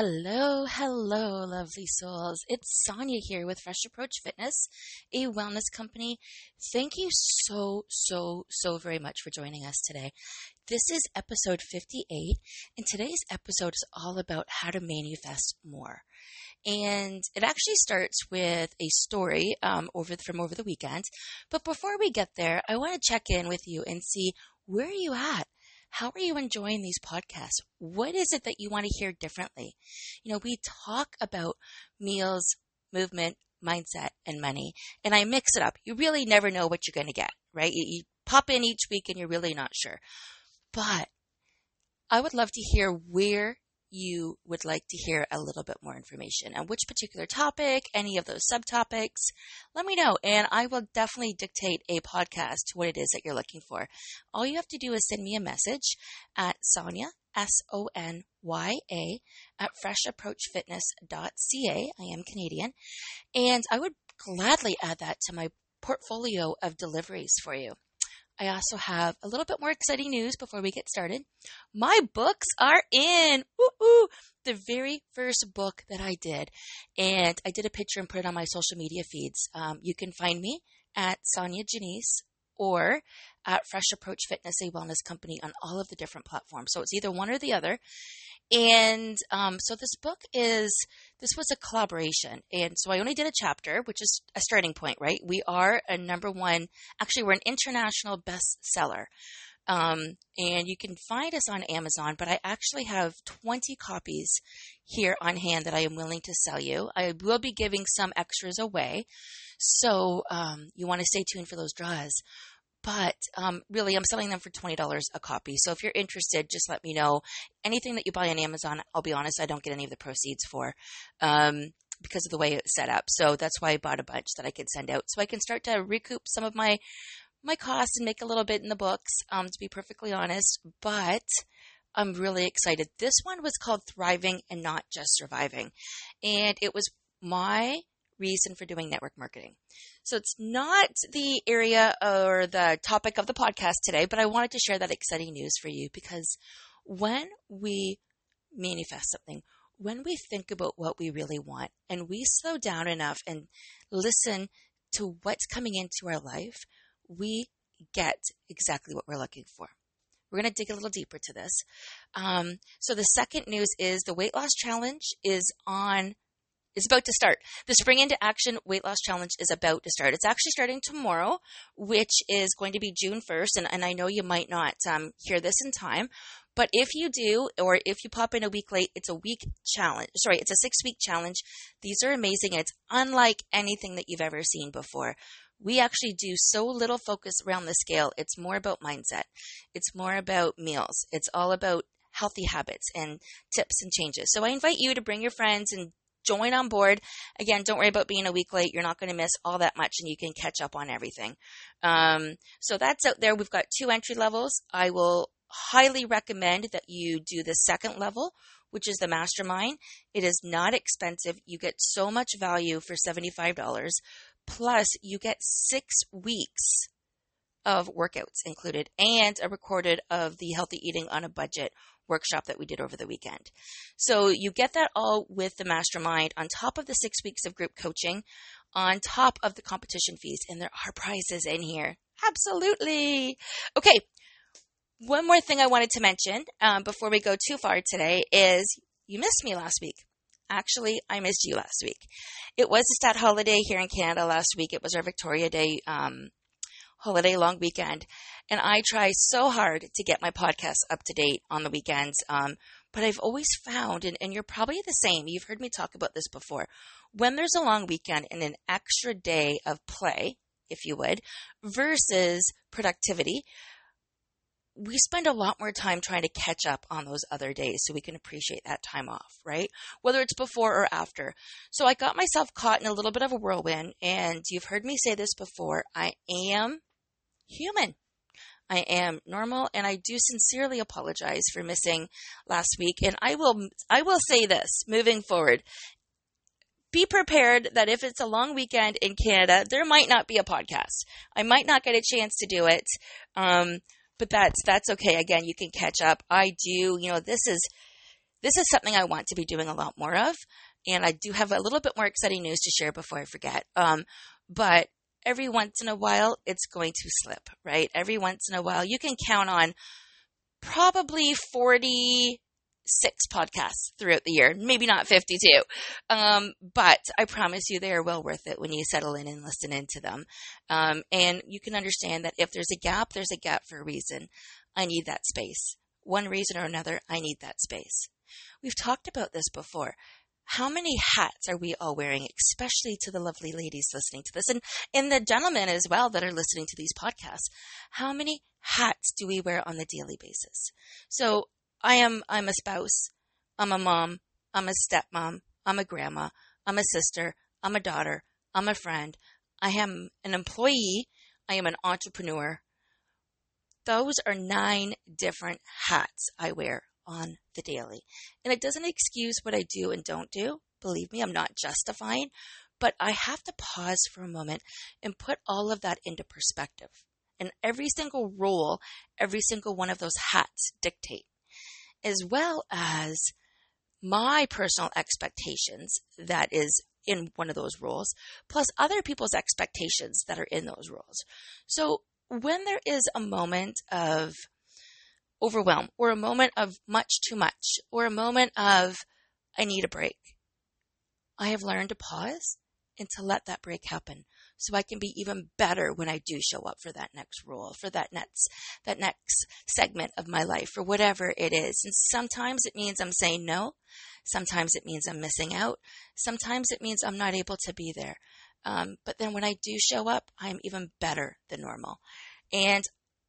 Hello, hello, lovely souls. It's Sonya here with Fresh Approach Fitness, a wellness company. Thank you so, so, so very much for joining us today. This is episode 58, and today's episode is all about how to manifest more. And it actually starts with a story um, over from over the weekend. But before we get there, I want to check in with you and see where are you at? How are you enjoying these podcasts? What is it that you want to hear differently? You know, we talk about meals, movement, mindset, and money, and I mix it up. You really never know what you're going to get, right? You, you pop in each week and you're really not sure. But I would love to hear where you would like to hear a little bit more information on which particular topic, any of those subtopics, let me know. And I will definitely dictate a podcast to what it is that you're looking for. All you have to do is send me a message at Sonya, S O N Y A, at freshapproachfitness.ca. I am Canadian. And I would gladly add that to my portfolio of deliveries for you. I also have a little bit more exciting news before we get started. My books are in. Woo-hoo! The very first book that I did. And I did a picture and put it on my social media feeds. Um, you can find me at Sonya Janice or at Fresh Approach Fitness, a wellness company on all of the different platforms. So it's either one or the other. And um, so this book is this was a collaboration, and so I only did a chapter, which is a starting point, right? We are a number one. Actually, we're an international bestseller. Um, and you can find us on Amazon, but I actually have 20 copies here on hand that I am willing to sell you. I will be giving some extras away, so um, you want to stay tuned for those draws but um, really i'm selling them for $20 a copy. So if you're interested just let me know. Anything that you buy on amazon i'll be honest i don't get any of the proceeds for um, because of the way it's set up. So that's why i bought a bunch that i could send out so i can start to recoup some of my my costs and make a little bit in the books um, to be perfectly honest. But i'm really excited. This one was called thriving and not just surviving. And it was my reason for doing network marketing. So it's not the area or the topic of the podcast today, but I wanted to share that exciting news for you because when we manifest something, when we think about what we really want and we slow down enough and listen to what's coming into our life, we get exactly what we're looking for. We're going to dig a little deeper to this. Um, so the second news is the weight loss challenge is on is about to start. The Spring into Action Weight Loss Challenge is about to start. It's actually starting tomorrow, which is going to be June 1st. And, and I know you might not um, hear this in time, but if you do, or if you pop in a week late, it's a week challenge. Sorry, it's a six week challenge. These are amazing. It's unlike anything that you've ever seen before. We actually do so little focus around the scale. It's more about mindset. It's more about meals. It's all about healthy habits and tips and changes. So I invite you to bring your friends and join on board. Again, don't worry about being a week late. You're not going to miss all that much and you can catch up on everything. Um, so that's out there. We've got two entry levels. I will highly recommend that you do the second level, which is the mastermind. It is not expensive. You get so much value for $75. Plus, you get six weeks of workouts included and a recorded of the healthy eating on a budget workshop that we did over the weekend. So you get that all with the mastermind on top of the six weeks of group coaching, on top of the competition fees, and there are prizes in here. Absolutely. Okay. One more thing I wanted to mention um, before we go too far today is you missed me last week. Actually, I missed you last week. It was a stat holiday here in Canada last week. It was our Victoria Day um, holiday long weekend. And I try so hard to get my podcast up to date on the weekends. Um, but I've always found, and, and you're probably the same, you've heard me talk about this before, when there's a long weekend and an extra day of play, if you would, versus productivity, we spend a lot more time trying to catch up on those other days so we can appreciate that time off, right? Whether it's before or after. So I got myself caught in a little bit of a whirlwind, and you've heard me say this before. I am human. I am normal and I do sincerely apologize for missing last week and I will I will say this moving forward be prepared that if it's a long weekend in Canada, there might not be a podcast. I might not get a chance to do it, um, but that's that's okay. Again, you can catch up. I do. You know, this is this is something I want to be doing a lot more of. And I do have a little bit more exciting news to share before I forget. Um, but every once in a while, it's going to slip, right? Every once in a while, you can count on probably 46 podcasts throughout the year, maybe not 52. Um, but I promise you they are well worth it when you settle in and listen into them. Um, and you can understand that if there's a gap, there's a gap for a reason. I need that space. One reason or another, I need that space. We've talked about this before. How many hats are we all wearing, especially to the lovely ladies listening to this and, and the gentlemen as well that are listening to these podcasts? How many hats do we wear on the daily basis? So I am, I'm a spouse. I'm a mom. I'm a stepmom. I'm a grandma. I'm a sister. I'm a daughter. I'm a friend. I am an employee. I am an entrepreneur. Those are nine different hats I wear on the daily. And it doesn't excuse what I do and don't do. Believe me, I'm not justifying, but I have to pause for a moment and put all of that into perspective. And every single role, every single one of those hats dictate, as well as my personal expectations that is in one of those roles, plus other people's expectations that are in those roles. So when there is a moment of overwhelm or a moment of much too much or a moment of I need a break. I have learned to pause and to let that break happen so I can be even better when I do show up for that next role, for that next, that next segment of my life or whatever it is. And sometimes it means I'm saying no. Sometimes it means I'm missing out. Sometimes it means I'm not able to be there. Um, but then when I do show up, I'm even better than normal. And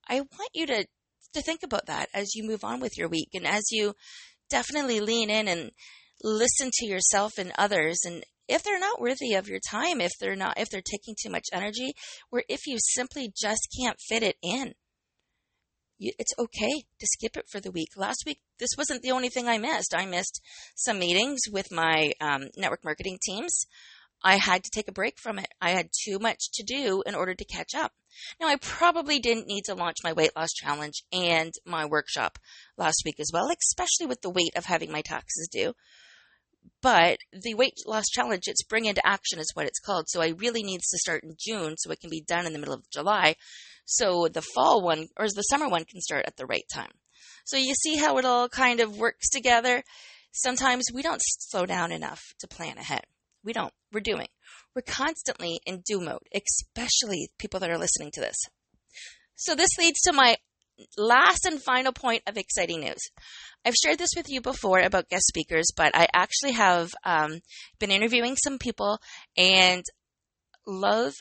I want you to to think about that as you move on with your week and as you definitely lean in and listen to yourself and others. And if they're not worthy of your time if they're not if they're taking too much energy or if you simply just can't fit it in it's okay to skip it for the week. Last week this wasn't the only thing i missed. I missed some meetings with my um, network marketing teams I had to take a break from it. I had too much to do in order to catch up. Now, I probably didn't need to launch my weight loss challenge and my workshop last week as well, especially with the weight of having my taxes due. But the weight loss challenge, it's bring into action is what it's called. So I really needs to start in June so it can be done in the middle of July. So the fall one or the summer one can start at the right time. So you see how it all kind of works together. Sometimes we don't slow down enough to plan ahead. We don't. We're doing. We're constantly in do mode, especially people that are listening to this. So this leads to my last and final point of exciting news. I've shared this with you before about guest speakers, but I actually have um, been interviewing some people and love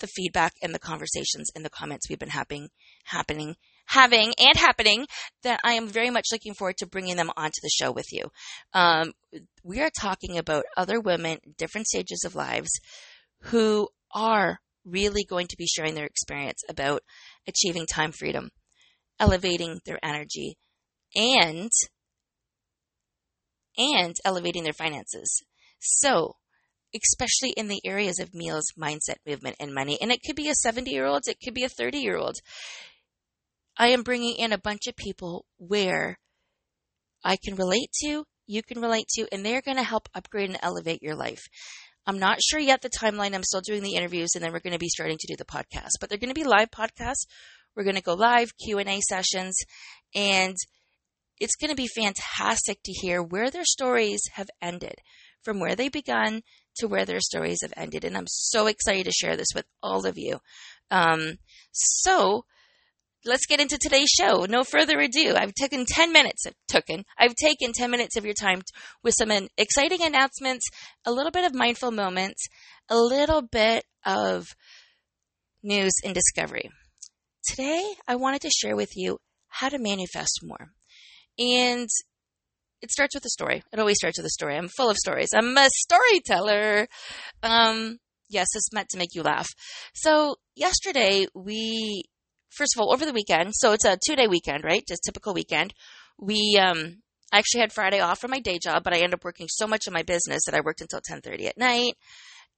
the feedback and the conversations and the comments we've been having happening having and happening that I am very much looking forward to bringing them onto the show with you. Um, we are talking about other women, different stages of lives, who are really going to be sharing their experience about achieving time freedom, elevating their energy, and and elevating their finances. So, especially in the areas of meals, mindset, movement, and money. And it could be a 70 year old, it could be a 30 year old. I am bringing in a bunch of people where I can relate to, you can relate to, and they're going to help upgrade and elevate your life. I'm not sure yet the timeline. I'm still doing the interviews and then we're going to be starting to do the podcast, but they're going to be live podcasts. We're going to go live Q&A sessions and it's going to be fantastic to hear where their stories have ended from where they begun to where their stories have ended. And I'm so excited to share this with all of you. Um, so let's get into today's show. No further ado. I've taken 10 minutes, taken, I've taken 10 minutes of your time with some exciting announcements, a little bit of mindful moments, a little bit of news and discovery. Today, I wanted to share with you how to manifest more. And it starts with a story. It always starts with a story. I'm full of stories. I'm a storyteller. Um, yes, it's meant to make you laugh. So yesterday we first of all, over the weekend, so it's a two day weekend, right? Just typical weekend. We, um, I actually had Friday off from my day job, but I ended up working so much in my business that I worked until 10:30 at night.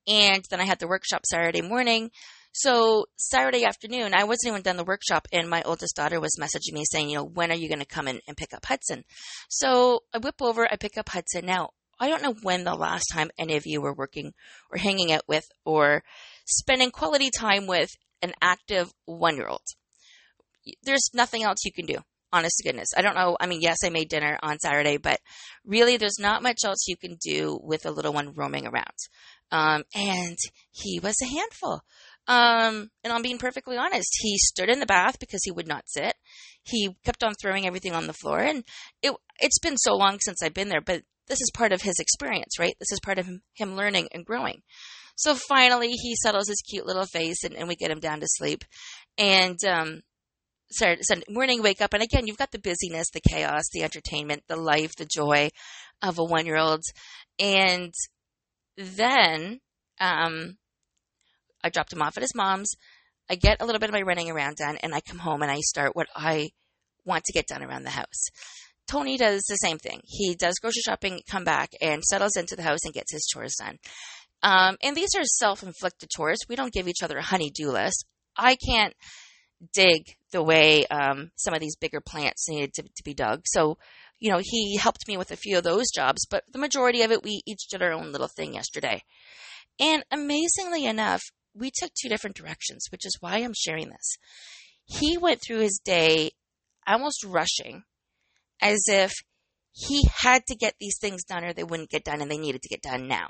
And then I had the workshop Saturday morning. So Saturday afternoon, I wasn't even done the workshop, and my oldest daughter was messaging me saying, you know, when are you going to come in and pick up Hudson? So I whip over, I pick up Hudson. Now, I don't know when the last time any of you were working or hanging out with or spending quality time with an active one year old. There's nothing else you can do honest to goodness. I don't know. I mean, yes, I made dinner on Saturday, but really there's not much else you can do with a little one roaming around. Um, and he was a handful. Um, and I'm being perfectly honest. He stood in the bath because he would not sit. He kept on throwing everything on the floor. And it, it's been so long since I've been there, but this is part of his experience, right? This is part of him, learning and growing. So finally, he settles his cute little face and, and we get him down to sleep. And, um, Saturday, Sunday morning, wake up, and again, you've got the busyness, the chaos, the entertainment, the life, the joy of a one year old. And then um, I dropped him off at his mom's. I get a little bit of my running around done, and I come home and I start what I want to get done around the house. Tony does the same thing. He does grocery shopping, come back, and settles into the house and gets his chores done. Um, and these are self inflicted chores. We don't give each other a honey do list. I can't dig the way um, some of these bigger plants needed to, to be dug. So, you know, he helped me with a few of those jobs, but the majority of it, we each did our own little thing yesterday. And amazingly enough, we took two different directions, which is why I'm sharing this. He went through his day almost rushing as if he had to get these things done or they wouldn't get done and they needed to get done now.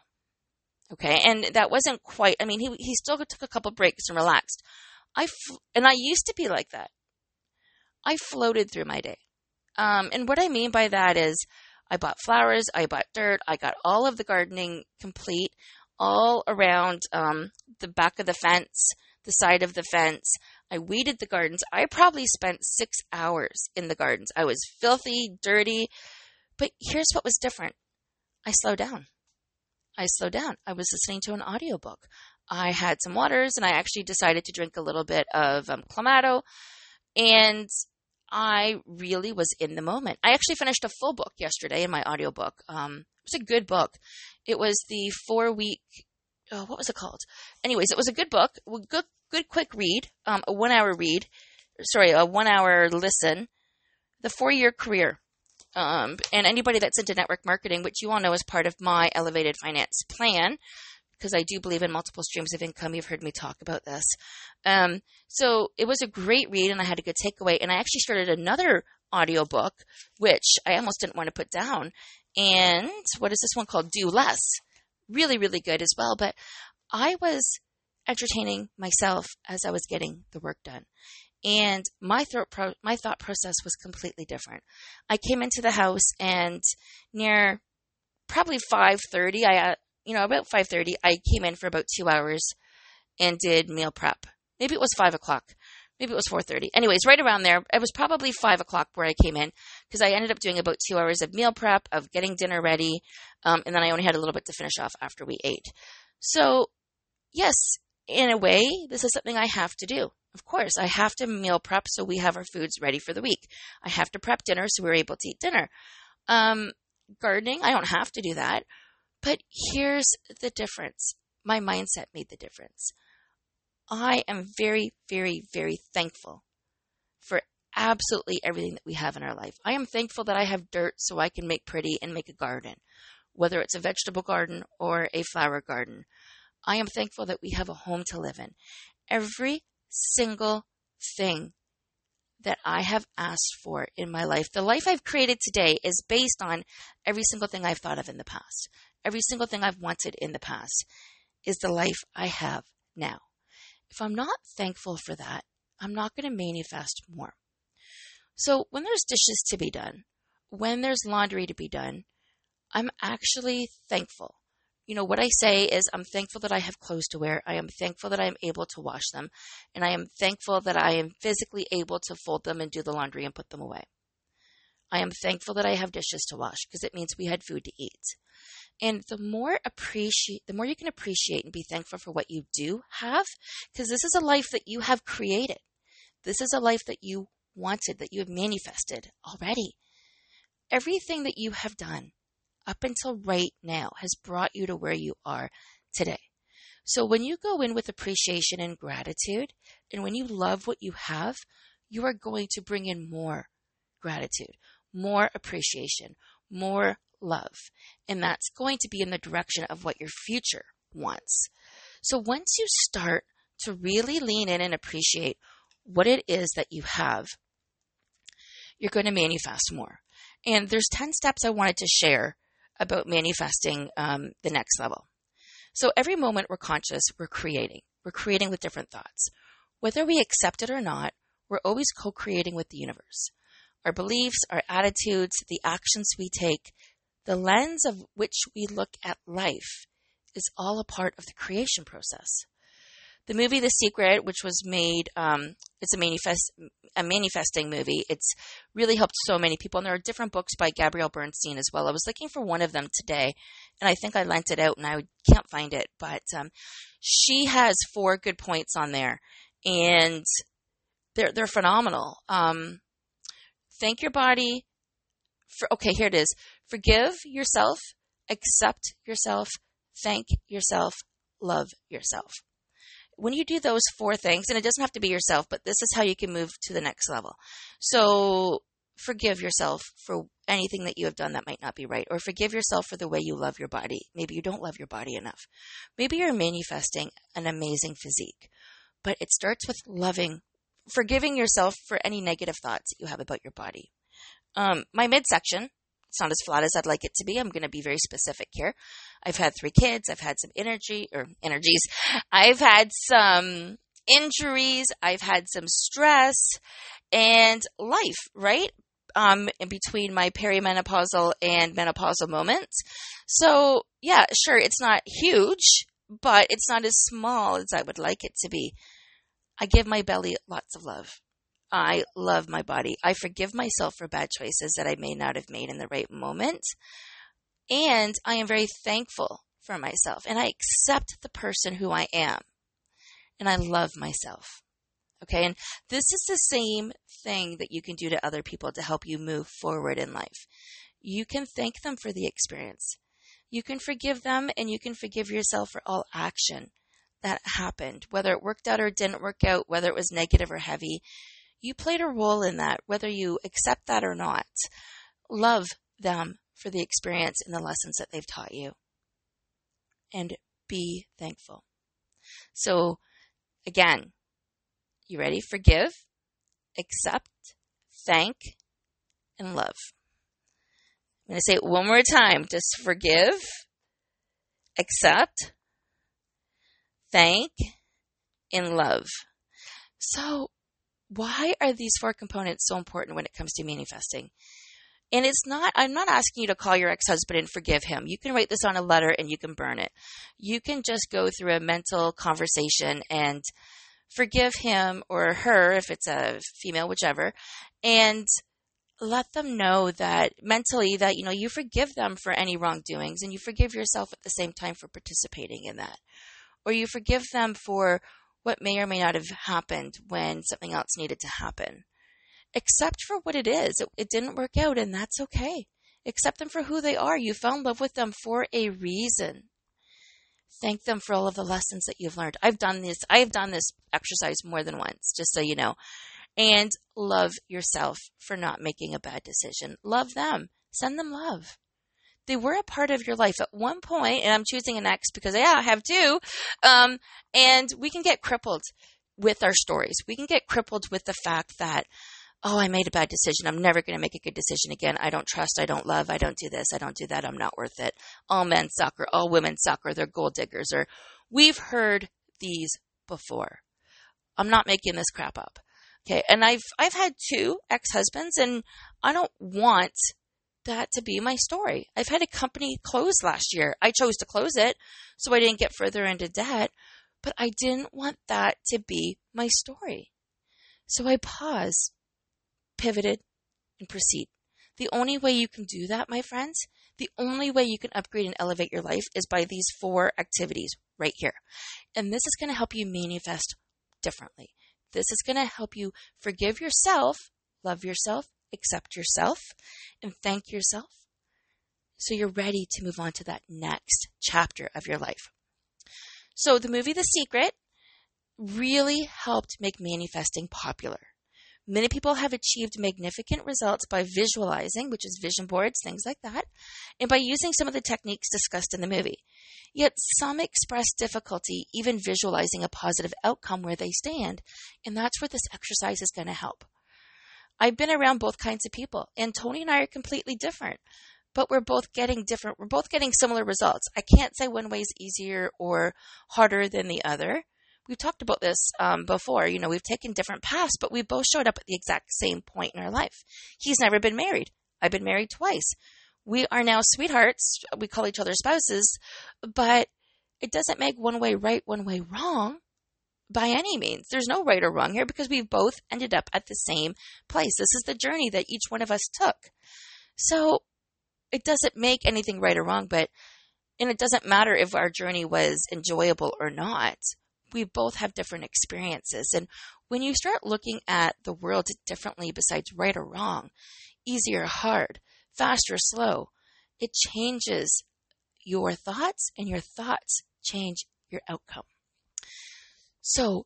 Okay. And that wasn't quite, I mean, he, he still took a couple breaks and relaxed, I and I used to be like that. I floated through my day. Um, and what I mean by that is I bought flowers, I bought dirt, I got all of the gardening complete, all around um, the back of the fence, the side of the fence. I weeded the gardens. I probably spent six hours in the gardens. I was filthy, dirty, but here's what was different I slowed down. I slowed down. I was listening to an audiobook. I had some waters and I actually decided to drink a little bit of um, Clamato. And I really was in the moment. I actually finished a full book yesterday in my audiobook. Um, it was a good book. It was the four week, oh, what was it called? Anyways, it was a good book, good, good quick read, um, a one hour read, sorry, a one hour listen, the four year career. Um, and anybody that's into network marketing, which you all know is part of my elevated finance plan, because I do believe in multiple streams of income. You've heard me talk about this. Um, so it was a great read and I had a good takeaway. And I actually started another audiobook, which I almost didn't want to put down. And what is this one called? Do Less. Really, really good as well. But I was entertaining myself as I was getting the work done. And my thought pro- my thought process was completely different. I came into the house and near probably 5:30 I you know, about 5.30, I came in for about two hours and did meal prep. Maybe it was 5 o'clock. Maybe it was 4.30. Anyways, right around there, it was probably 5 o'clock where I came in because I ended up doing about two hours of meal prep, of getting dinner ready, um, and then I only had a little bit to finish off after we ate. So, yes, in a way, this is something I have to do. Of course, I have to meal prep so we have our foods ready for the week. I have to prep dinner so we're able to eat dinner. Um, gardening, I don't have to do that. But here's the difference my mindset made the difference. I am very, very, very thankful for absolutely everything that we have in our life. I am thankful that I have dirt so I can make pretty and make a garden, whether it's a vegetable garden or a flower garden. I am thankful that we have a home to live in. Every single thing that I have asked for in my life, the life I've created today, is based on every single thing I've thought of in the past every single thing I've wanted in the past is the life I have now. If I'm not thankful for that, I'm not going to manifest more. So when there's dishes to be done, when there's laundry to be done, I'm actually thankful. You know, what I say is, I'm thankful that I have clothes to wear. I am thankful that I am able to wash them. And I am thankful that I am physically able to fold them and do the laundry and put them away. I am thankful that I have dishes to wash because it means we had food to eat. And the more appreciate, the more you can appreciate and be thankful for what you do have, because this is a life that you have created. This is a life that you wanted, that you have manifested already. Everything that you have done up until right now has brought you to where you are today. So when you go in with appreciation and gratitude, and when you love what you have, you are going to bring in more gratitude, more appreciation, more love. And that's going to be in the direction of what your future wants. So once you start to really lean in and appreciate what it is that you have, you're going to manifest more. And there's 10 steps I wanted to share about manifesting um, the next level. So every moment we're conscious, we're creating. We're creating with different thoughts. Whether we accept it or not, we're always co creating with the universe. Our beliefs, our attitudes, the actions we take, the lens of which we look at life is all a part of the creation process. The movie The Secret, which was made, um, it's a manifest a manifesting movie. It's really helped so many people, and there are different books by Gabrielle Bernstein as well. I was looking for one of them today, and I think I lent it out, and I can't find it. But um, she has four good points on there, and they're they're phenomenal. Um, thank your body. For, okay, here it is. Forgive yourself, accept yourself, thank yourself, love yourself. When you do those four things, and it doesn't have to be yourself, but this is how you can move to the next level. So forgive yourself for anything that you have done that might not be right, or forgive yourself for the way you love your body. Maybe you don't love your body enough. Maybe you're manifesting an amazing physique, but it starts with loving, forgiving yourself for any negative thoughts that you have about your body. Um, my midsection it's not as flat as I'd like it to be. I'm going to be very specific here. I've had three kids. I've had some energy or energies. I've had some injuries. I've had some stress and life, right? Um, in between my perimenopausal and menopausal moments. So yeah, sure, it's not huge, but it's not as small as I would like it to be. I give my belly lots of love. I love my body. I forgive myself for bad choices that I may not have made in the right moment. And I am very thankful for myself and I accept the person who I am. And I love myself. Okay. And this is the same thing that you can do to other people to help you move forward in life. You can thank them for the experience. You can forgive them and you can forgive yourself for all action that happened, whether it worked out or didn't work out, whether it was negative or heavy you played a role in that, whether you accept that or not. Love them for the experience and the lessons that they've taught you. And be thankful. So, again, you ready? Forgive, accept, thank, and love. I'm going to say it one more time. Just forgive, accept, thank, and love. So why are these four components so important when it comes to manifesting? And it's not, I'm not asking you to call your ex husband and forgive him. You can write this on a letter and you can burn it. You can just go through a mental conversation and forgive him or her, if it's a female, whichever, and let them know that mentally that, you know, you forgive them for any wrongdoings and you forgive yourself at the same time for participating in that. Or you forgive them for what may or may not have happened when something else needed to happen. Accept for what it is. It, it didn't work out, and that's okay. Accept them for who they are. You fell in love with them for a reason. Thank them for all of the lessons that you've learned. I've done this. I've done this exercise more than once, just so you know. And love yourself for not making a bad decision. Love them. Send them love they were a part of your life at one point, and I'm choosing an ex because yeah, I have two. Um, and we can get crippled with our stories. We can get crippled with the fact that, oh, I made a bad decision. I'm never going to make a good decision again. I don't trust. I don't love. I don't do this. I don't do that. I'm not worth it. All men suck or all women suck or they're gold diggers or we've heard these before. I'm not making this crap up. Okay. And I've, I've had two ex-husbands and I don't want that to be my story. I've had a company close last year. I chose to close it so I didn't get further into debt, but I didn't want that to be my story. So I paused, pivoted, and proceed. The only way you can do that, my friends, the only way you can upgrade and elevate your life is by these four activities right here. And this is going to help you manifest differently. This is going to help you forgive yourself, love yourself, accept yourself and thank yourself so you're ready to move on to that next chapter of your life. So the movie The Secret really helped make manifesting popular. Many people have achieved magnificent results by visualizing, which is vision boards, things like that, and by using some of the techniques discussed in the movie. Yet some express difficulty even visualizing a positive outcome where they stand, and that's where this exercise is going to help. I've been around both kinds of people, and Tony and I are completely different, but we're both getting different, we're both getting similar results. I can't say one way is easier or harder than the other we've talked about this um, before. You know, we've taken different paths, but we both showed up at the exact same point in our life. He's never been married. I've been married twice. We are now sweethearts. We call each other spouses, but it doesn't make one way right, one way wrong by any means. There's no right or wrong here because we've both ended up at the same place. This is the journey that each one of us took. So it doesn't make anything right or wrong, but and it doesn't matter if our journey was enjoyable or not we both have different experiences. And when you start looking at the world differently besides right or wrong, easy or hard, fast or slow, it changes your thoughts and your thoughts change your outcome. So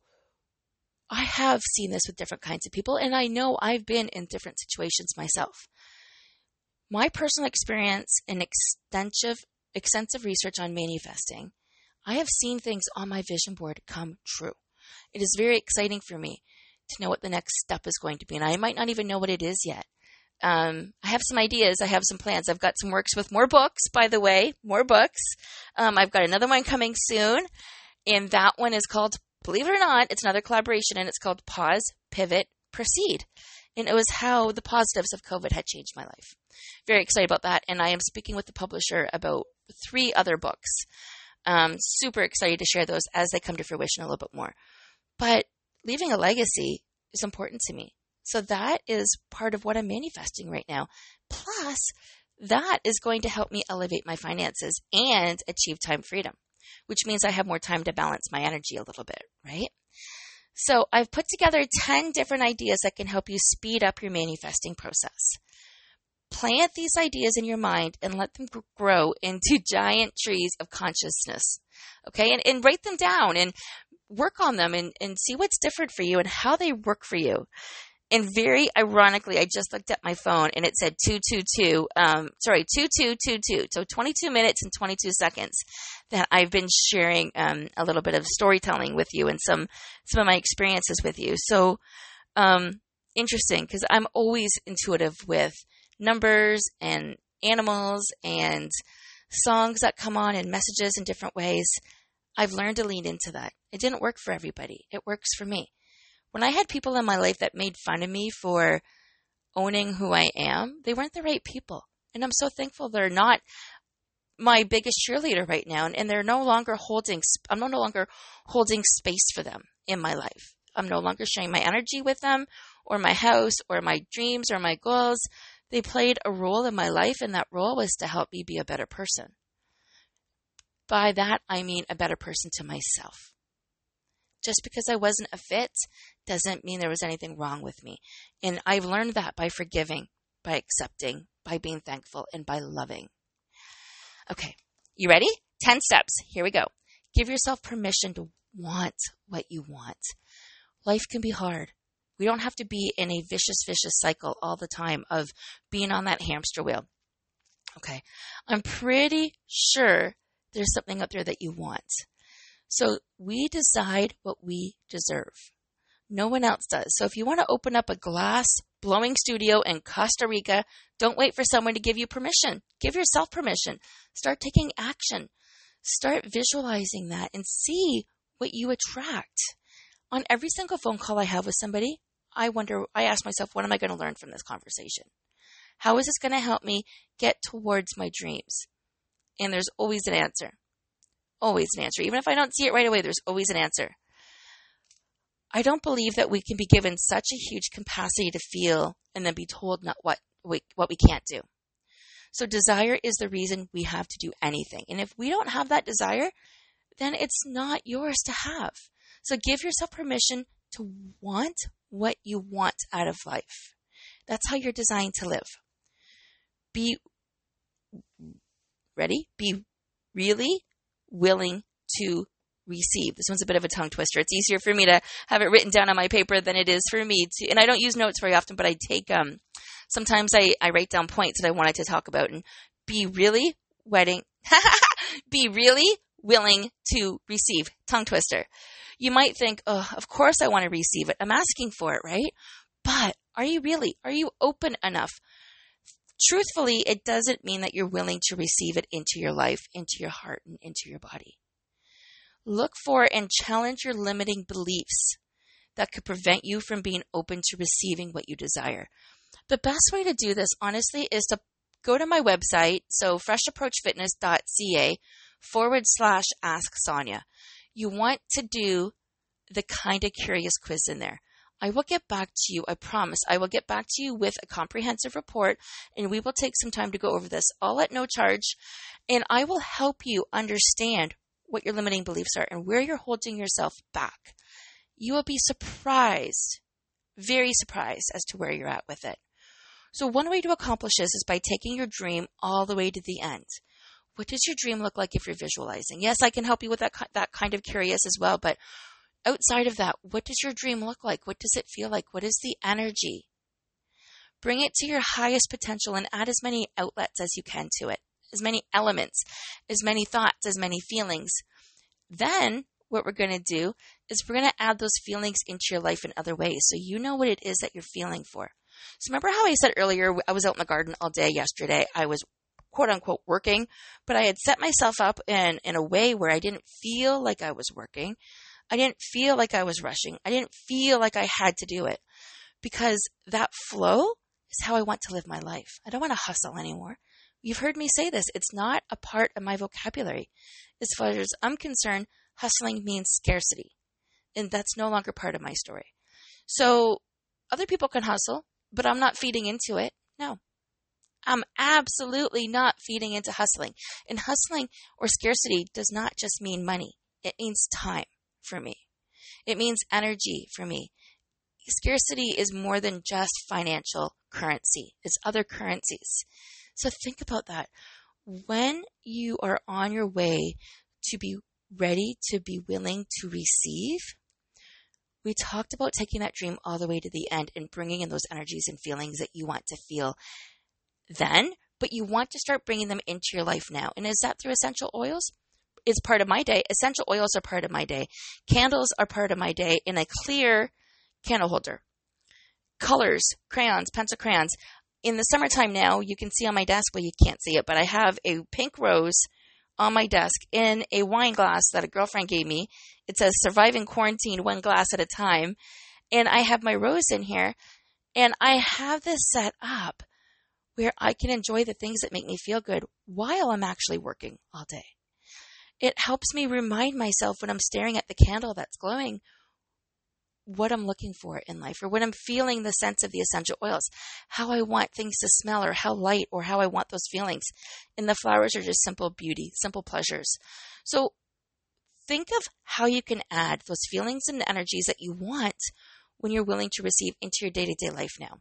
I have seen this with different kinds of people and I know I've been in different situations myself. My personal experience and extensive extensive research on manifesting I have seen things on my vision board come true. It is very exciting for me to know what the next step is going to be, and I might not even know what it is yet. Um, I have some ideas. I have some plans. I've got some works with more books, by the way, more books. Um, I've got another one coming soon, and that one is called, believe it or not, it's another collaboration, and it's called Pause, Pivot, Proceed. And it was how the positives of COVID had changed my life. Very excited about that, and I am speaking with the publisher about three other books. Um, super excited to share those as they come to fruition a little bit more. But leaving a legacy is important to me. So that is part of what I'm manifesting right now. Plus, that is going to help me elevate my finances and achieve time freedom, which means I have more time to balance my energy a little bit, right? So I've put together 10 different ideas that can help you speed up your manifesting process plant these ideas in your mind and let them grow into giant trees of consciousness. Okay. And, and write them down and work on them and, and see what's different for you and how they work for you. And very ironically, I just looked at my phone and it said 222, um, sorry, 2222. So 22 minutes and 22 seconds that I've been sharing, um, a little bit of storytelling with you and some, some of my experiences with you. So, um, interesting because I'm always intuitive with numbers and animals and songs that come on and messages in different ways. I've learned to lean into that. It didn't work for everybody. It works for me. When I had people in my life that made fun of me for owning who I am, they weren't the right people. And I'm so thankful they're not my biggest cheerleader right now and they're no longer holding I'm no longer holding space for them in my life. I'm no longer sharing my energy with them or my house or my dreams or my goals. They played a role in my life, and that role was to help me be a better person. By that, I mean a better person to myself. Just because I wasn't a fit doesn't mean there was anything wrong with me. And I've learned that by forgiving, by accepting, by being thankful, and by loving. Okay, you ready? 10 steps. Here we go. Give yourself permission to want what you want. Life can be hard. We don't have to be in a vicious, vicious cycle all the time of being on that hamster wheel. Okay. I'm pretty sure there's something up there that you want. So we decide what we deserve. No one else does. So if you want to open up a glass blowing studio in Costa Rica, don't wait for someone to give you permission. Give yourself permission. Start taking action. Start visualizing that and see what you attract. On every single phone call I have with somebody, I wonder, I ask myself, what am I going to learn from this conversation? How is this going to help me get towards my dreams? And there's always an answer. Always an answer. Even if I don't see it right away, there's always an answer. I don't believe that we can be given such a huge capacity to feel and then be told not what we, what we can't do. So desire is the reason we have to do anything. And if we don't have that desire, then it's not yours to have. So give yourself permission to want what you want out of life. That's how you're designed to live. Be ready, be really willing to receive. This one's a bit of a tongue twister. It's easier for me to have it written down on my paper than it is for me to, and I don't use notes very often, but I take, um, sometimes I, I write down points that I wanted to talk about and be really wedding, be really willing to receive. Tongue twister. You might think, oh, of course I want to receive it. I'm asking for it, right? But are you really? Are you open enough? Truthfully, it doesn't mean that you're willing to receive it into your life, into your heart, and into your body. Look for and challenge your limiting beliefs that could prevent you from being open to receiving what you desire. The best way to do this, honestly, is to go to my website, so freshapproachfitness.ca forward slash ask Sonya. You want to do the kind of curious quiz in there. I will get back to you. I promise. I will get back to you with a comprehensive report and we will take some time to go over this all at no charge. And I will help you understand what your limiting beliefs are and where you're holding yourself back. You will be surprised, very surprised as to where you're at with it. So, one way to accomplish this is by taking your dream all the way to the end. What does your dream look like if you're visualizing? Yes, I can help you with that, that kind of curious as well, but outside of that, what does your dream look like? What does it feel like? What is the energy? Bring it to your highest potential and add as many outlets as you can to it as many elements, as many thoughts, as many feelings. Then what we're going to do is we're going to add those feelings into your life in other ways so you know what it is that you're feeling for. So remember how I said earlier I was out in the garden all day yesterday. I was quote unquote working, but I had set myself up in in a way where I didn't feel like I was working. I didn't feel like I was rushing. I didn't feel like I had to do it because that flow is how I want to live my life. I don't want to hustle anymore. You've heard me say this. It's not a part of my vocabulary. As far as I'm concerned, hustling means scarcity. And that's no longer part of my story. So other people can hustle, but I'm not feeding into it. No. I'm absolutely not feeding into hustling. And hustling or scarcity does not just mean money. It means time for me. It means energy for me. Scarcity is more than just financial currency. It's other currencies. So think about that. When you are on your way to be ready to be willing to receive, we talked about taking that dream all the way to the end and bringing in those energies and feelings that you want to feel then, but you want to start bringing them into your life now. And is that through essential oils? It's part of my day. Essential oils are part of my day. Candles are part of my day in a clear candle holder. Colors, crayons, pencil crayons in the summertime now, you can see on my desk, well, you can't see it, but I have a pink rose on my desk in a wine glass that a girlfriend gave me. It says surviving quarantine one glass at a time. And I have my rose in here and I have this set up where I can enjoy the things that make me feel good while I'm actually working all day. It helps me remind myself when I'm staring at the candle that's glowing what I'm looking for in life or when I'm feeling the sense of the essential oils, how I want things to smell or how light or how I want those feelings. And the flowers are just simple beauty, simple pleasures. So think of how you can add those feelings and energies that you want when you're willing to receive into your day to day life now.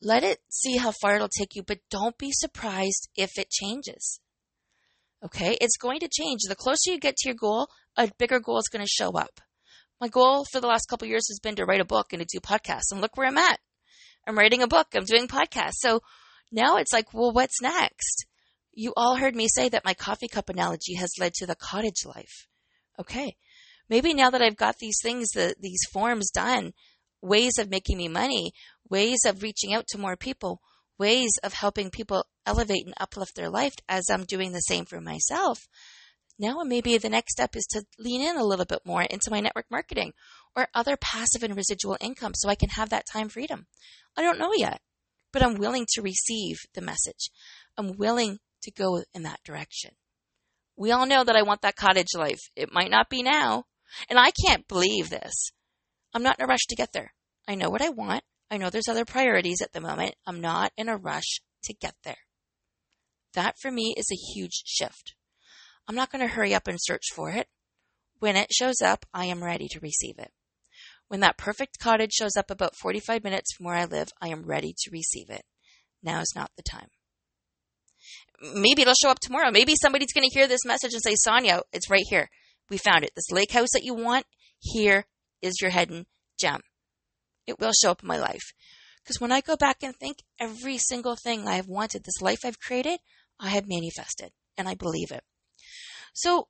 Let it see how far it'll take you, but don't be surprised if it changes. Okay, it's going to change. The closer you get to your goal, a bigger goal is going to show up my goal for the last couple years has been to write a book and to do podcasts. And look where I'm at. I'm writing a book. I'm doing podcasts. So now it's like, well, what's next? You all heard me say that my coffee cup analogy has led to the cottage life. Okay. Maybe now that I've got these things, the, these forms done, ways of making me money, ways of reaching out to more people, ways of helping people elevate and uplift their life as I'm doing the same for myself now maybe the next step is to lean in a little bit more into my network marketing or other passive and residual income so I can have that time freedom. I don't know yet, but I'm willing to receive the message. I'm willing to go in that direction. We all know that I want that cottage life. It might not be now, and I can't believe this. I'm not in a rush to get there. I know what I want. I know there's other priorities at the moment. I'm not in a rush to get there. That for me is a huge shift. I'm not going to hurry up and search for it. When it shows up, I am ready to receive it. When that perfect cottage shows up about 45 minutes from where I live, I am ready to receive it. Now is not the time. Maybe it'll show up tomorrow. Maybe somebody's going to hear this message and say, Sonya, it's right here. We found it. This lake house that you want, here is your hidden gem. It will show up in my life. Because when I go back and think, every single thing I have wanted, this life I've created, I have manifested, and I believe it. So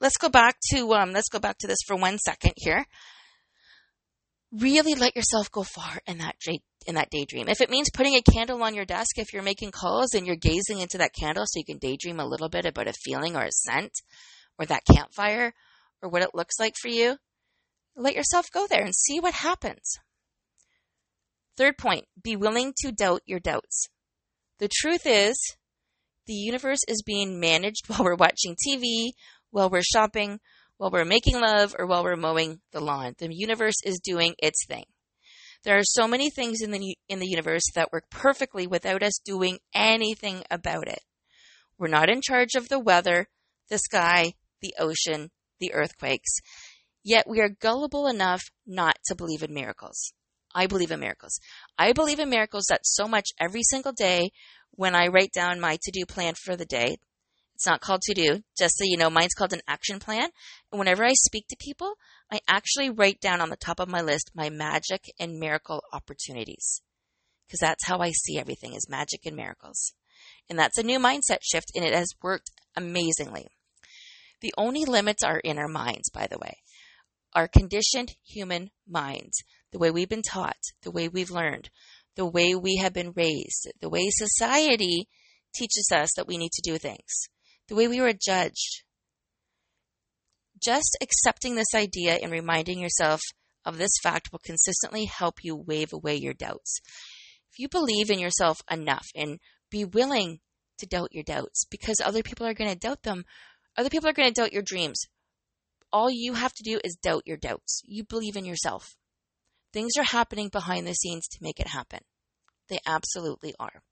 let's go back to um, let's go back to this for one second here. Really let yourself go far in that day, in that daydream. If it means putting a candle on your desk if you're making calls and you're gazing into that candle so you can daydream a little bit about a feeling or a scent or that campfire or what it looks like for you, let yourself go there and see what happens. Third point, be willing to doubt your doubts. The truth is, the universe is being managed while we're watching TV, while we're shopping, while we're making love, or while we're mowing the lawn. The universe is doing its thing. There are so many things in the in the universe that work perfectly without us doing anything about it. We're not in charge of the weather, the sky, the ocean, the earthquakes. Yet we are gullible enough not to believe in miracles. I believe in miracles. I believe in miracles that so much every single day when I write down my to do plan for the day. It's not called to do, just so you know, mine's called an action plan. And whenever I speak to people, I actually write down on the top of my list my magic and miracle opportunities. Because that's how I see everything as magic and miracles. And that's a new mindset shift, and it has worked amazingly. The only limits are in our minds, by the way. Our conditioned human minds the way we've been taught, the way we've learned, the way we have been raised, the way society teaches us that we need to do things, the way we were judged. Just accepting this idea and reminding yourself of this fact will consistently help you wave away your doubts. If you believe in yourself enough and be willing to doubt your doubts because other people are going to doubt them, other people are going to doubt your dreams. All you have to do is doubt your doubts. You believe in yourself. Things are happening behind the scenes to make it happen. They absolutely are.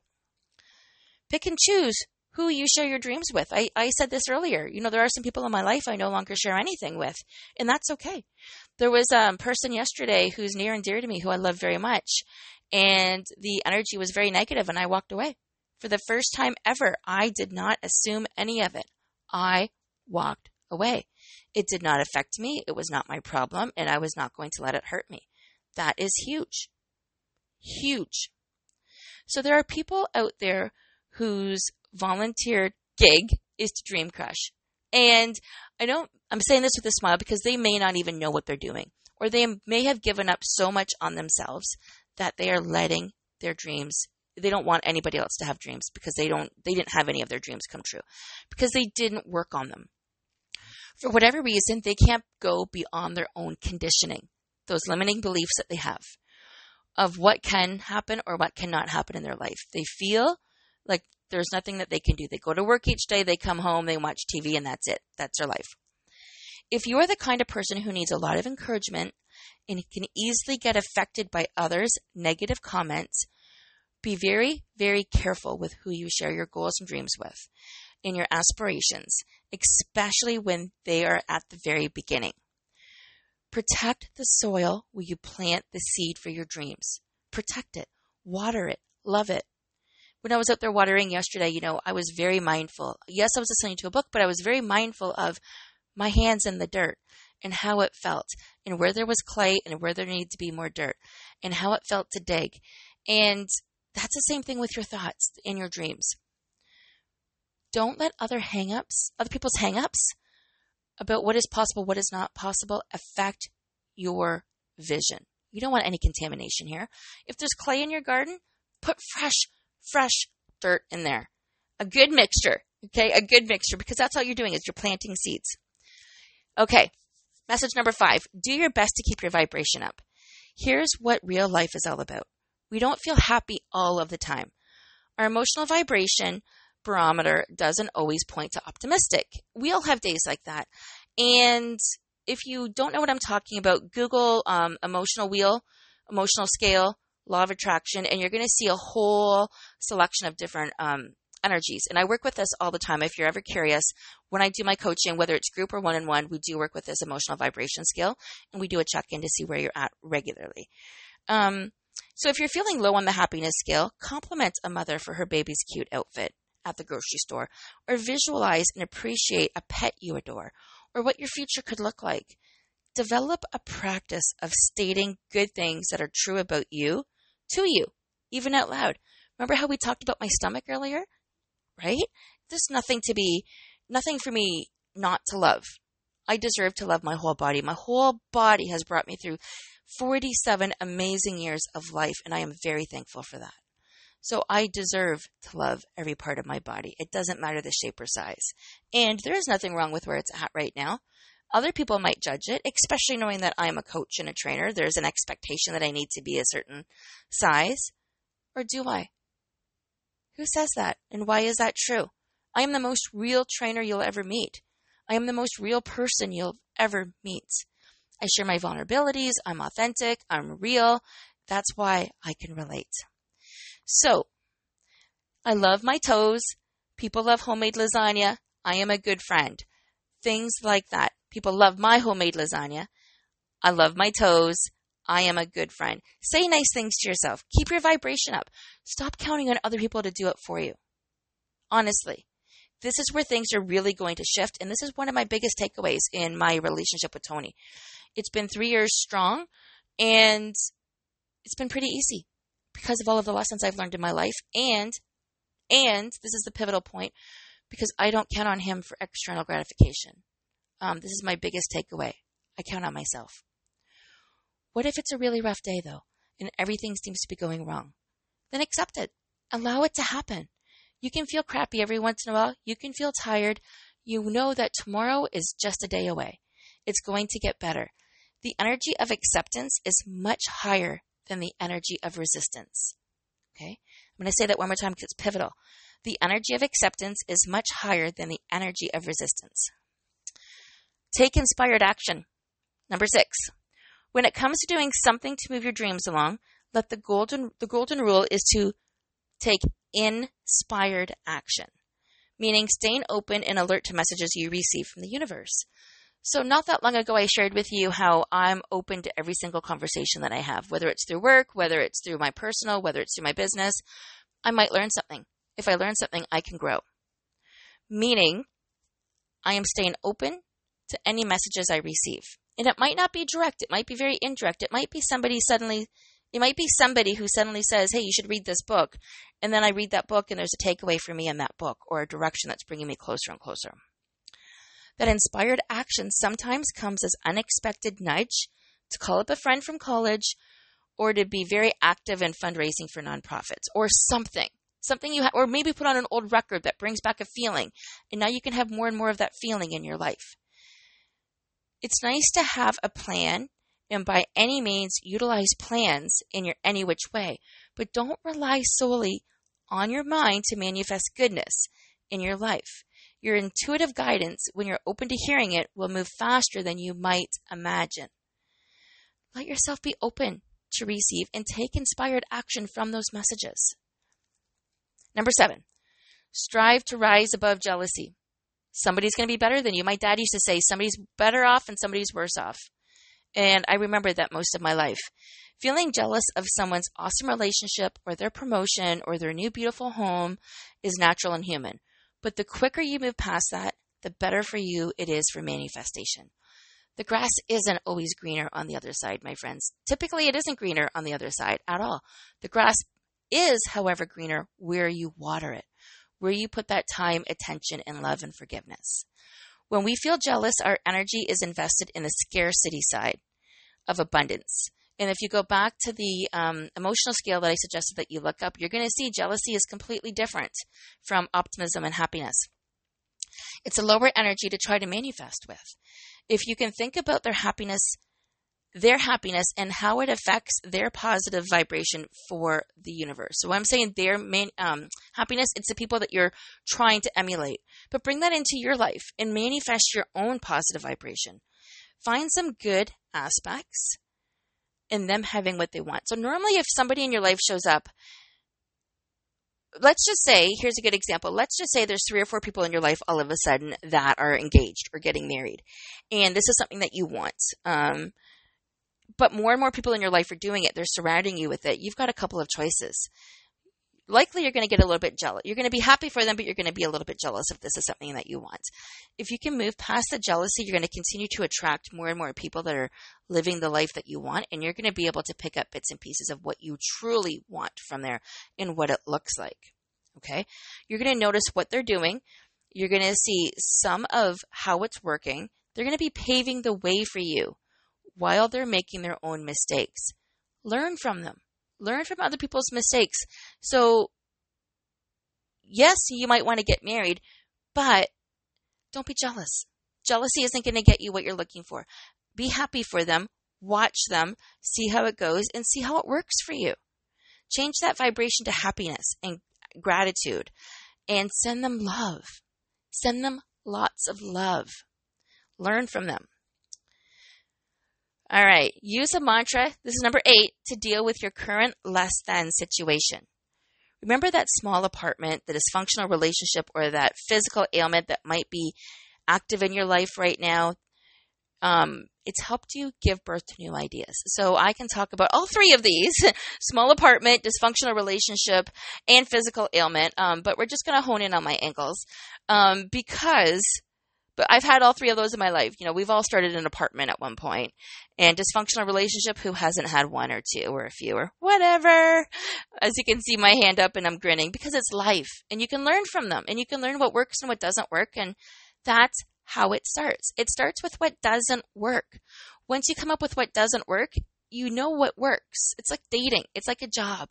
Pick and choose who you share your dreams with. I, I said this earlier. You know, there are some people in my life I no longer share anything with, and that's okay. There was a person yesterday who's near and dear to me who I love very much, and the energy was very negative, and I walked away. For the first time ever, I did not assume any of it. I walked away. It did not affect me. It was not my problem, and I was not going to let it hurt me. That is huge. Huge. So there are people out there whose volunteer gig is to dream crush. And I don't, I'm saying this with a smile because they may not even know what they're doing, or they may have given up so much on themselves that they are letting their dreams they don't want anybody else to have dreams because they don't they didn't have any of their dreams come true because they didn't work on them for whatever reason they can't go beyond their own conditioning those limiting beliefs that they have of what can happen or what cannot happen in their life. They feel like there's nothing that they can do. They go to work each day, they come home, they watch TV, and that's it. That's their life. If you are the kind of person who needs a lot of encouragement and can easily get affected by others' negative comments, be very, very careful with who you share your goals and dreams with and your aspirations, especially when they are at the very beginning. Protect the soil where you plant the seed for your dreams. Protect it, water it, love it. When I was out there watering yesterday, you know, I was very mindful. Yes, I was listening to a book, but I was very mindful of my hands in the dirt and how it felt and where there was clay and where there needed to be more dirt and how it felt to dig. And that's the same thing with your thoughts and your dreams. Don't let other hangups, other people's hangups, about what is possible, what is not possible, affect your vision. You don't want any contamination here. If there's clay in your garden, put fresh, fresh dirt in there. A good mixture, okay? A good mixture because that's all you're doing is you're planting seeds. Okay, message number five do your best to keep your vibration up. Here's what real life is all about we don't feel happy all of the time. Our emotional vibration barometer doesn't always point to optimistic. We all have days like that. And if you don't know what I'm talking about, Google um, emotional wheel, emotional scale, law of attraction, and you're going to see a whole selection of different um, energies. And I work with this all the time. If you're ever curious, when I do my coaching, whether it's group or one on one, we do work with this emotional vibration scale and we do a check in to see where you're at regularly. Um, so if you're feeling low on the happiness scale, compliment a mother for her baby's cute outfit at the grocery store, or visualize and appreciate a pet you adore, or what your future could look like. Develop a practice of stating good things that are true about you to you, even out loud. Remember how we talked about my stomach earlier? Right? There's nothing to be, nothing for me not to love. I deserve to love my whole body. My whole body has brought me through 47 amazing years of life, and I am very thankful for that. So I deserve to love every part of my body. It doesn't matter the shape or size. And there is nothing wrong with where it's at right now. Other people might judge it, especially knowing that I'm a coach and a trainer. There's an expectation that I need to be a certain size. Or do I? Who says that? And why is that true? I am the most real trainer you'll ever meet. I am the most real person you'll ever meet. I share my vulnerabilities. I'm authentic. I'm real. That's why I can relate. So, I love my toes. People love homemade lasagna. I am a good friend. Things like that. People love my homemade lasagna. I love my toes. I am a good friend. Say nice things to yourself. Keep your vibration up. Stop counting on other people to do it for you. Honestly, this is where things are really going to shift. And this is one of my biggest takeaways in my relationship with Tony. It's been three years strong and it's been pretty easy because of all of the lessons I've learned in my life. And, and this is the pivotal point because I don't count on him for external gratification. Um, this is my biggest takeaway. I count on myself. What if it's a really rough day though and everything seems to be going wrong? Then accept it. Allow it to happen. You can feel crappy every once in a while. You can feel tired. You know that tomorrow is just a day away. It's going to get better. The energy of acceptance is much higher than the energy of resistance. Okay? I'm going to say that one more time because it's pivotal. The energy of acceptance is much higher than the energy of resistance. Take inspired action. Number six. When it comes to doing something to move your dreams along, let the golden the golden rule is to take inspired action, meaning staying open and alert to messages you receive from the universe. So, not that long ago, I shared with you how I'm open to every single conversation that I have, whether it's through work, whether it's through my personal, whether it's through my business. I might learn something. If I learn something, I can grow. Meaning, I am staying open to any messages I receive. And it might not be direct, it might be very indirect. It might be somebody suddenly, it might be somebody who suddenly says, Hey, you should read this book. And then I read that book and there's a takeaway for me in that book or a direction that's bringing me closer and closer that inspired action sometimes comes as unexpected nudge to call up a friend from college or to be very active in fundraising for nonprofits or something something you have or maybe put on an old record that brings back a feeling. And now you can have more and more of that feeling in your life. It's nice to have a plan and by any means utilize plans in your any which way but don't rely solely on your mind to manifest goodness in your life your intuitive guidance, when you're open to hearing it, will move faster than you might imagine. Let yourself be open to receive and take inspired action from those messages. Number seven, strive to rise above jealousy. Somebody's going to be better than you. My dad used to say somebody's better off and somebody's worse off. And I remember that most of my life. Feeling jealous of someone's awesome relationship or their promotion or their new beautiful home is natural and human. But the quicker you move past that, the better for you it is for manifestation. The grass isn't always greener on the other side, my friends. Typically, it isn't greener on the other side at all. The grass is, however, greener where you water it, where you put that time, attention, and love and forgiveness. When we feel jealous, our energy is invested in the scarcity side of abundance. And if you go back to the um, emotional scale that I suggested that you look up, you're going to see jealousy is completely different from optimism and happiness. It's a lower energy to try to manifest with. If you can think about their happiness, their happiness and how it affects their positive vibration for the universe. So I'm saying their main um, happiness, it's the people that you're trying to emulate. But bring that into your life and manifest your own positive vibration. Find some good aspects and them having what they want. So normally if somebody in your life shows up, let's just say, here's a good example. Let's just say there's three or four people in your life all of a sudden that are engaged or getting married. And this is something that you want. Um, but more and more people in your life are doing it. They're surrounding you with it. You've got a couple of choices. Likely you're going to get a little bit jealous. You're going to be happy for them, but you're going to be a little bit jealous if this is something that you want. If you can move past the jealousy, you're going to continue to attract more and more people that are living the life that you want, and you're going to be able to pick up bits and pieces of what you truly want from there and what it looks like. Okay? You're going to notice what they're doing. You're going to see some of how it's working. They're going to be paving the way for you while they're making their own mistakes. Learn from them learn from other people's mistakes. So, yes, you might want to get married, but don't be jealous. Jealousy isn't going to get you what you're looking for. Be happy for them, watch them, see how it goes, and see how it works for you. Change that vibration to happiness and gratitude and send them love. Send them lots of love. Learn from them. All right. Use a mantra. This is number eight to deal with your current less than situation. Remember that small apartment, the dysfunctional relationship, or that physical ailment that might be active in your life right now. Um, it's helped you give birth to new ideas. So I can talk about all three of these small apartment, dysfunctional relationship, and physical ailment. Um, but we're just going to hone in on my ankles um, because but I've had all three of those in my life. You know, we've all started an apartment at one point, and dysfunctional relationship. Who hasn't had one or two or a few or whatever? As you can see, my hand up and I'm grinning because it's life, and you can learn from them, and you can learn what works and what doesn't work, and that's how it starts. It starts with what doesn't work. Once you come up with what doesn't work, you know what works. It's like dating. It's like a job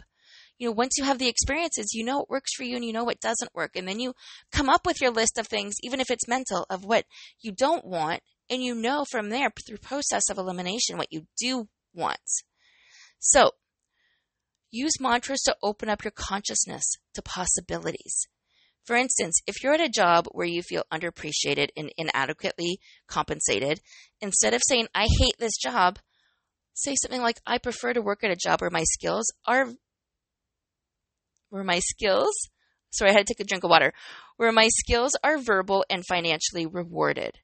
you know, once you have the experiences, you know what works for you and you know what doesn't work. And then you come up with your list of things, even if it's mental, of what you don't want. And you know from there, through process of elimination, what you do want. So, use mantras to open up your consciousness to possibilities. For instance, if you're at a job where you feel underappreciated and inadequately compensated, instead of saying, I hate this job, say something like, I prefer to work at a job where my skills are where my skills, sorry, I had to take a drink of water, where my skills are verbal and financially rewarded.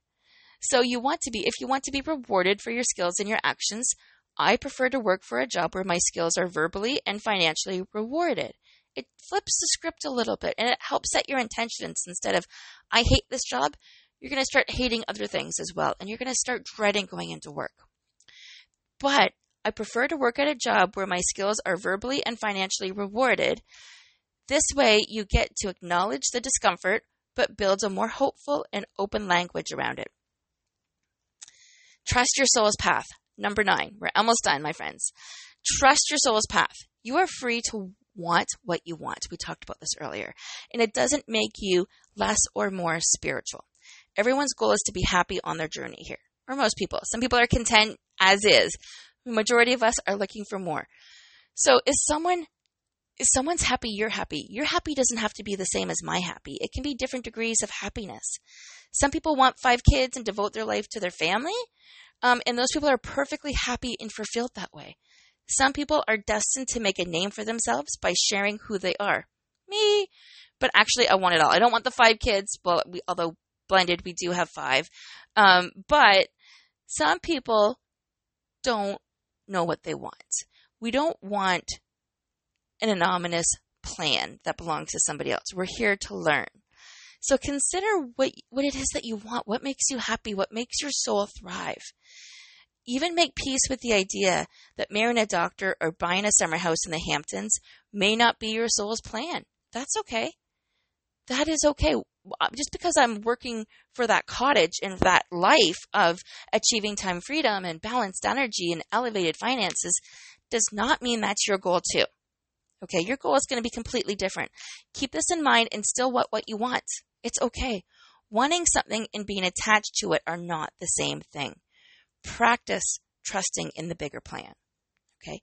So you want to be, if you want to be rewarded for your skills and your actions, I prefer to work for a job where my skills are verbally and financially rewarded. It flips the script a little bit and it helps set your intentions instead of, I hate this job, you're going to start hating other things as well. And you're going to start dreading going into work. But I prefer to work at a job where my skills are verbally and financially rewarded. This way, you get to acknowledge the discomfort, but builds a more hopeful and open language around it. Trust your soul's path. Number nine. We're almost done, my friends. Trust your soul's path. You are free to want what you want. We talked about this earlier. And it doesn't make you less or more spiritual. Everyone's goal is to be happy on their journey here. Or most people. Some people are content as is. The majority of us are looking for more. So is someone if someone's happy, you're happy. Your happy doesn't have to be the same as my happy. It can be different degrees of happiness. Some people want five kids and devote their life to their family, um, and those people are perfectly happy and fulfilled that way. Some people are destined to make a name for themselves by sharing who they are. Me, but actually, I want it all. I don't want the five kids. Well, we, although blended, we do have five. Um, but some people don't know what they want. We don't want an anonymous plan that belongs to somebody else. We're here to learn. So consider what, what it is that you want, what makes you happy, what makes your soul thrive. Even make peace with the idea that marrying a doctor or buying a summer house in the Hamptons may not be your soul's plan. That's okay. That is okay. Uh, just because I'm working for that cottage and that life of achieving time freedom and balanced energy and elevated finances does not mean that's your goal too. Okay, your goal is going to be completely different. Keep this in mind and still what what you want. It's okay. Wanting something and being attached to it are not the same thing. Practice trusting in the bigger plan. Okay?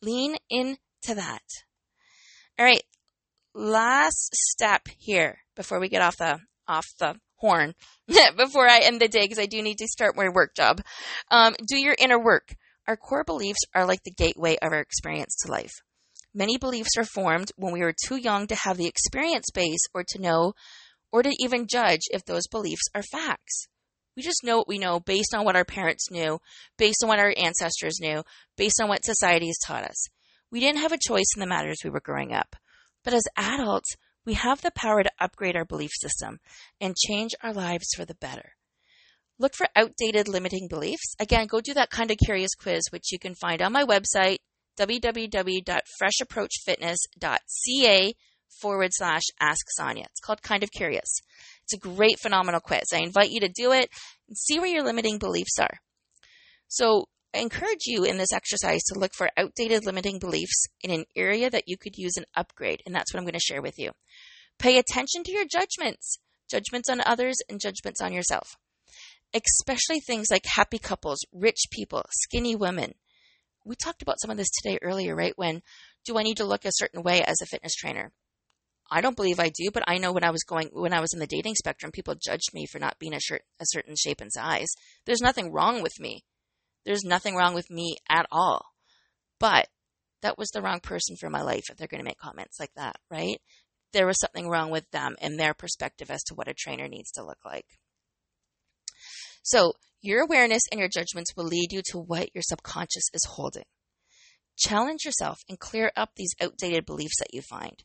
Lean into that. All right, last step here before we get off the off the horn before I end the day because I do need to start my work job. Um, do your inner work. Our core beliefs are like the gateway of our experience to life. Many beliefs are formed when we were too young to have the experience base or to know or to even judge if those beliefs are facts. We just know what we know based on what our parents knew, based on what our ancestors knew, based on what society has taught us. We didn't have a choice in the matters we were growing up. But as adults, we have the power to upgrade our belief system and change our lives for the better. Look for outdated limiting beliefs. Again, go do that kind of curious quiz, which you can find on my website, www.freshapproachfitness.ca forward slash ask Sonya. It's called Kind of Curious. It's a great, phenomenal quiz. I invite you to do it and see where your limiting beliefs are. So I encourage you in this exercise to look for outdated limiting beliefs in an area that you could use an upgrade, and that's what I'm going to share with you. Pay attention to your judgments, judgments on others and judgments on yourself, especially things like happy couples, rich people, skinny women. We talked about some of this today earlier, right? When do I need to look a certain way as a fitness trainer? I don't believe I do, but I know when I was going when I was in the dating spectrum, people judged me for not being a, shirt, a certain shape and size. There's nothing wrong with me. There's nothing wrong with me at all. But that was the wrong person for my life if they're going to make comments like that, right? There was something wrong with them and their perspective as to what a trainer needs to look like. So, your awareness and your judgments will lead you to what your subconscious is holding. Challenge yourself and clear up these outdated beliefs that you find.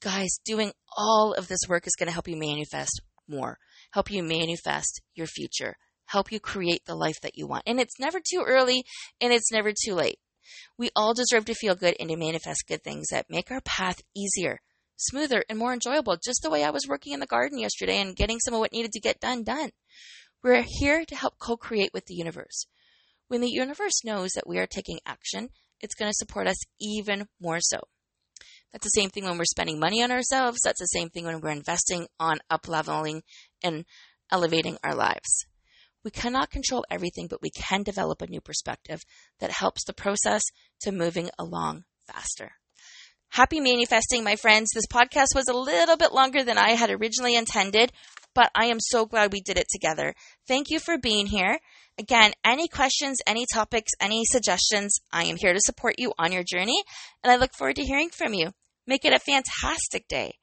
Guys, doing all of this work is going to help you manifest more, help you manifest your future, help you create the life that you want. And it's never too early and it's never too late. We all deserve to feel good and to manifest good things that make our path easier, smoother, and more enjoyable, just the way I was working in the garden yesterday and getting some of what needed to get done done. We're here to help co create with the universe. When the universe knows that we are taking action, it's going to support us even more so. That's the same thing when we're spending money on ourselves. That's the same thing when we're investing on up leveling and elevating our lives. We cannot control everything, but we can develop a new perspective that helps the process to moving along faster. Happy manifesting, my friends. This podcast was a little bit longer than I had originally intended, but I am so glad we did it together. Thank you for being here. Again, any questions, any topics, any suggestions, I am here to support you on your journey, and I look forward to hearing from you. Make it a fantastic day.